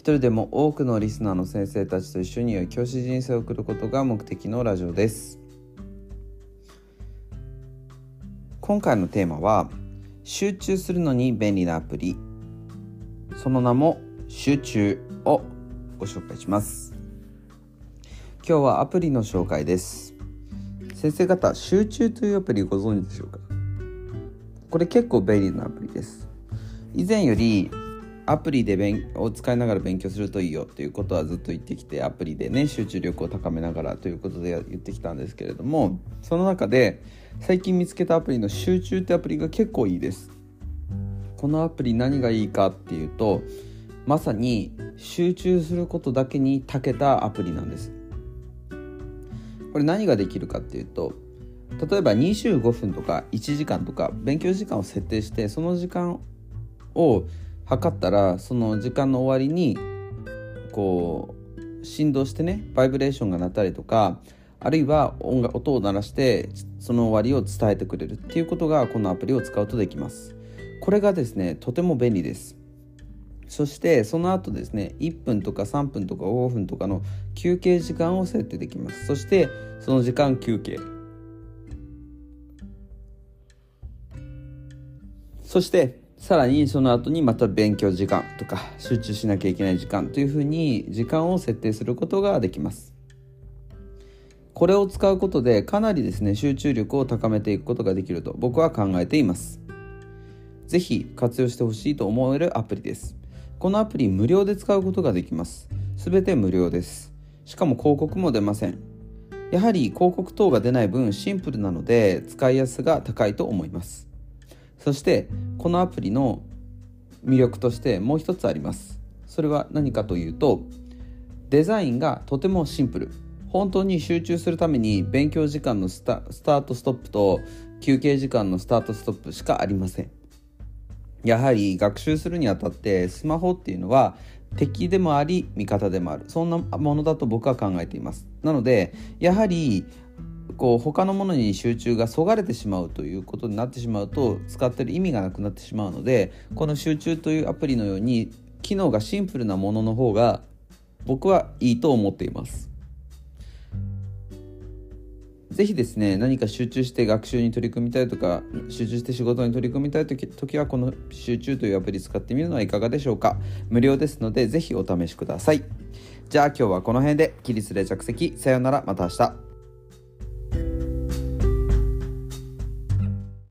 一人でも多くのリスナーの先生たちと一緒に良い教師人生を送ることが目的のラジオです。今回のテーマは集中するのに便利なアプリ。その名も集中をご紹介します。今日はアプリの紹介です。先生方集中というアプリご存知でしょうか？これ結構便利なアプリです。以前よりアプリで勉を使いながら勉強するといいよっていうことはずっと言ってきてアプリでね集中力を高めながらということで言ってきたんですけれどもその中で最近見つけたアプリの集中ってアプリが結構いいです。このアプリ何がいいかっていうとまさに集中することだけに長けたアプリなんです。これ何ができるかっていうと例えば25分とか1時間とか勉強時間を設定してその時間を測ったらその時間の終わりにこう振動してねバイブレーションが鳴ったりとかあるいは音楽音を鳴らしてその終わりを伝えてくれるっていうことがこのアプリを使うとできます。これがですねとても便利です。そしてその後ですね1分とか3分とか5分とかの休憩時間を設定できます。そしてその時間休憩。そしてさらにその後にまた勉強時間とか集中しなきゃいけない時間というふうに時間を設定することができます。これを使うことでかなりですね集中力を高めていくことができると僕は考えています。是非活用してほしいと思えるアプリです。このアプリ無料で使うことができます。すべて無料です。しかも広告も出ません。やはり広告等が出ない分シンプルなので使いやすさが高いと思います。そしてこのアプリの魅力としてもう一つあります。それは何かというとデザインがとてもシンプル。本当に集中するために勉強時間のスタートストップと休憩時間のスタートストップしかありません。やはり学習するにあたってスマホっていうのは敵でもあり味方でもある。そんなものだと僕は考えています。なのでやはりこう他のものに集中がそがれてしまうということになってしまうと使ってる意味がなくなってしまうのでこの集中というアプリのように機能がシンプルなものの方が僕はいいと思っています。ぜひですね何か集中して学習に取り組みたいとか集中して仕事に取り組みたい時はこの集中というアプリ使ってみるのはいかがでしょうか。無料ですのでぜひお試しください。じゃあ今日はこの辺で起立で着席。さようならまた明日。